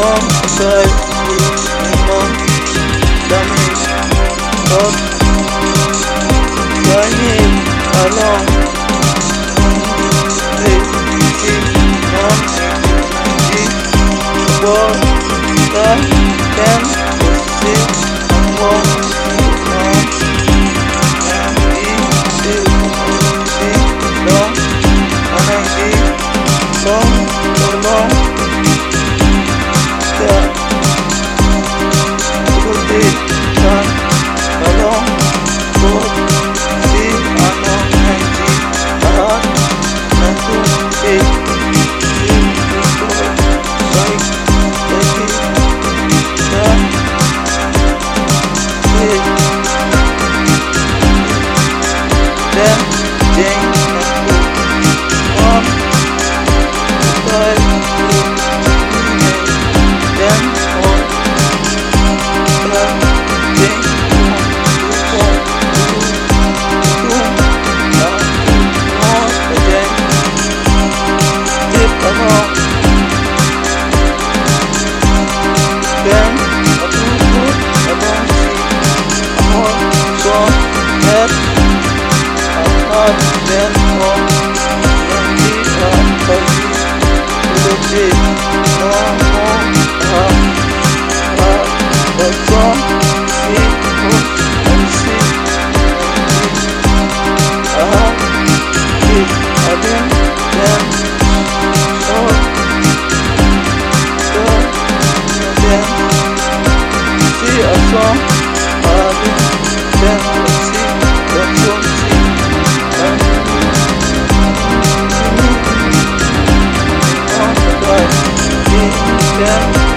home, side, you know, that means, uh, music. Oh. Yeah.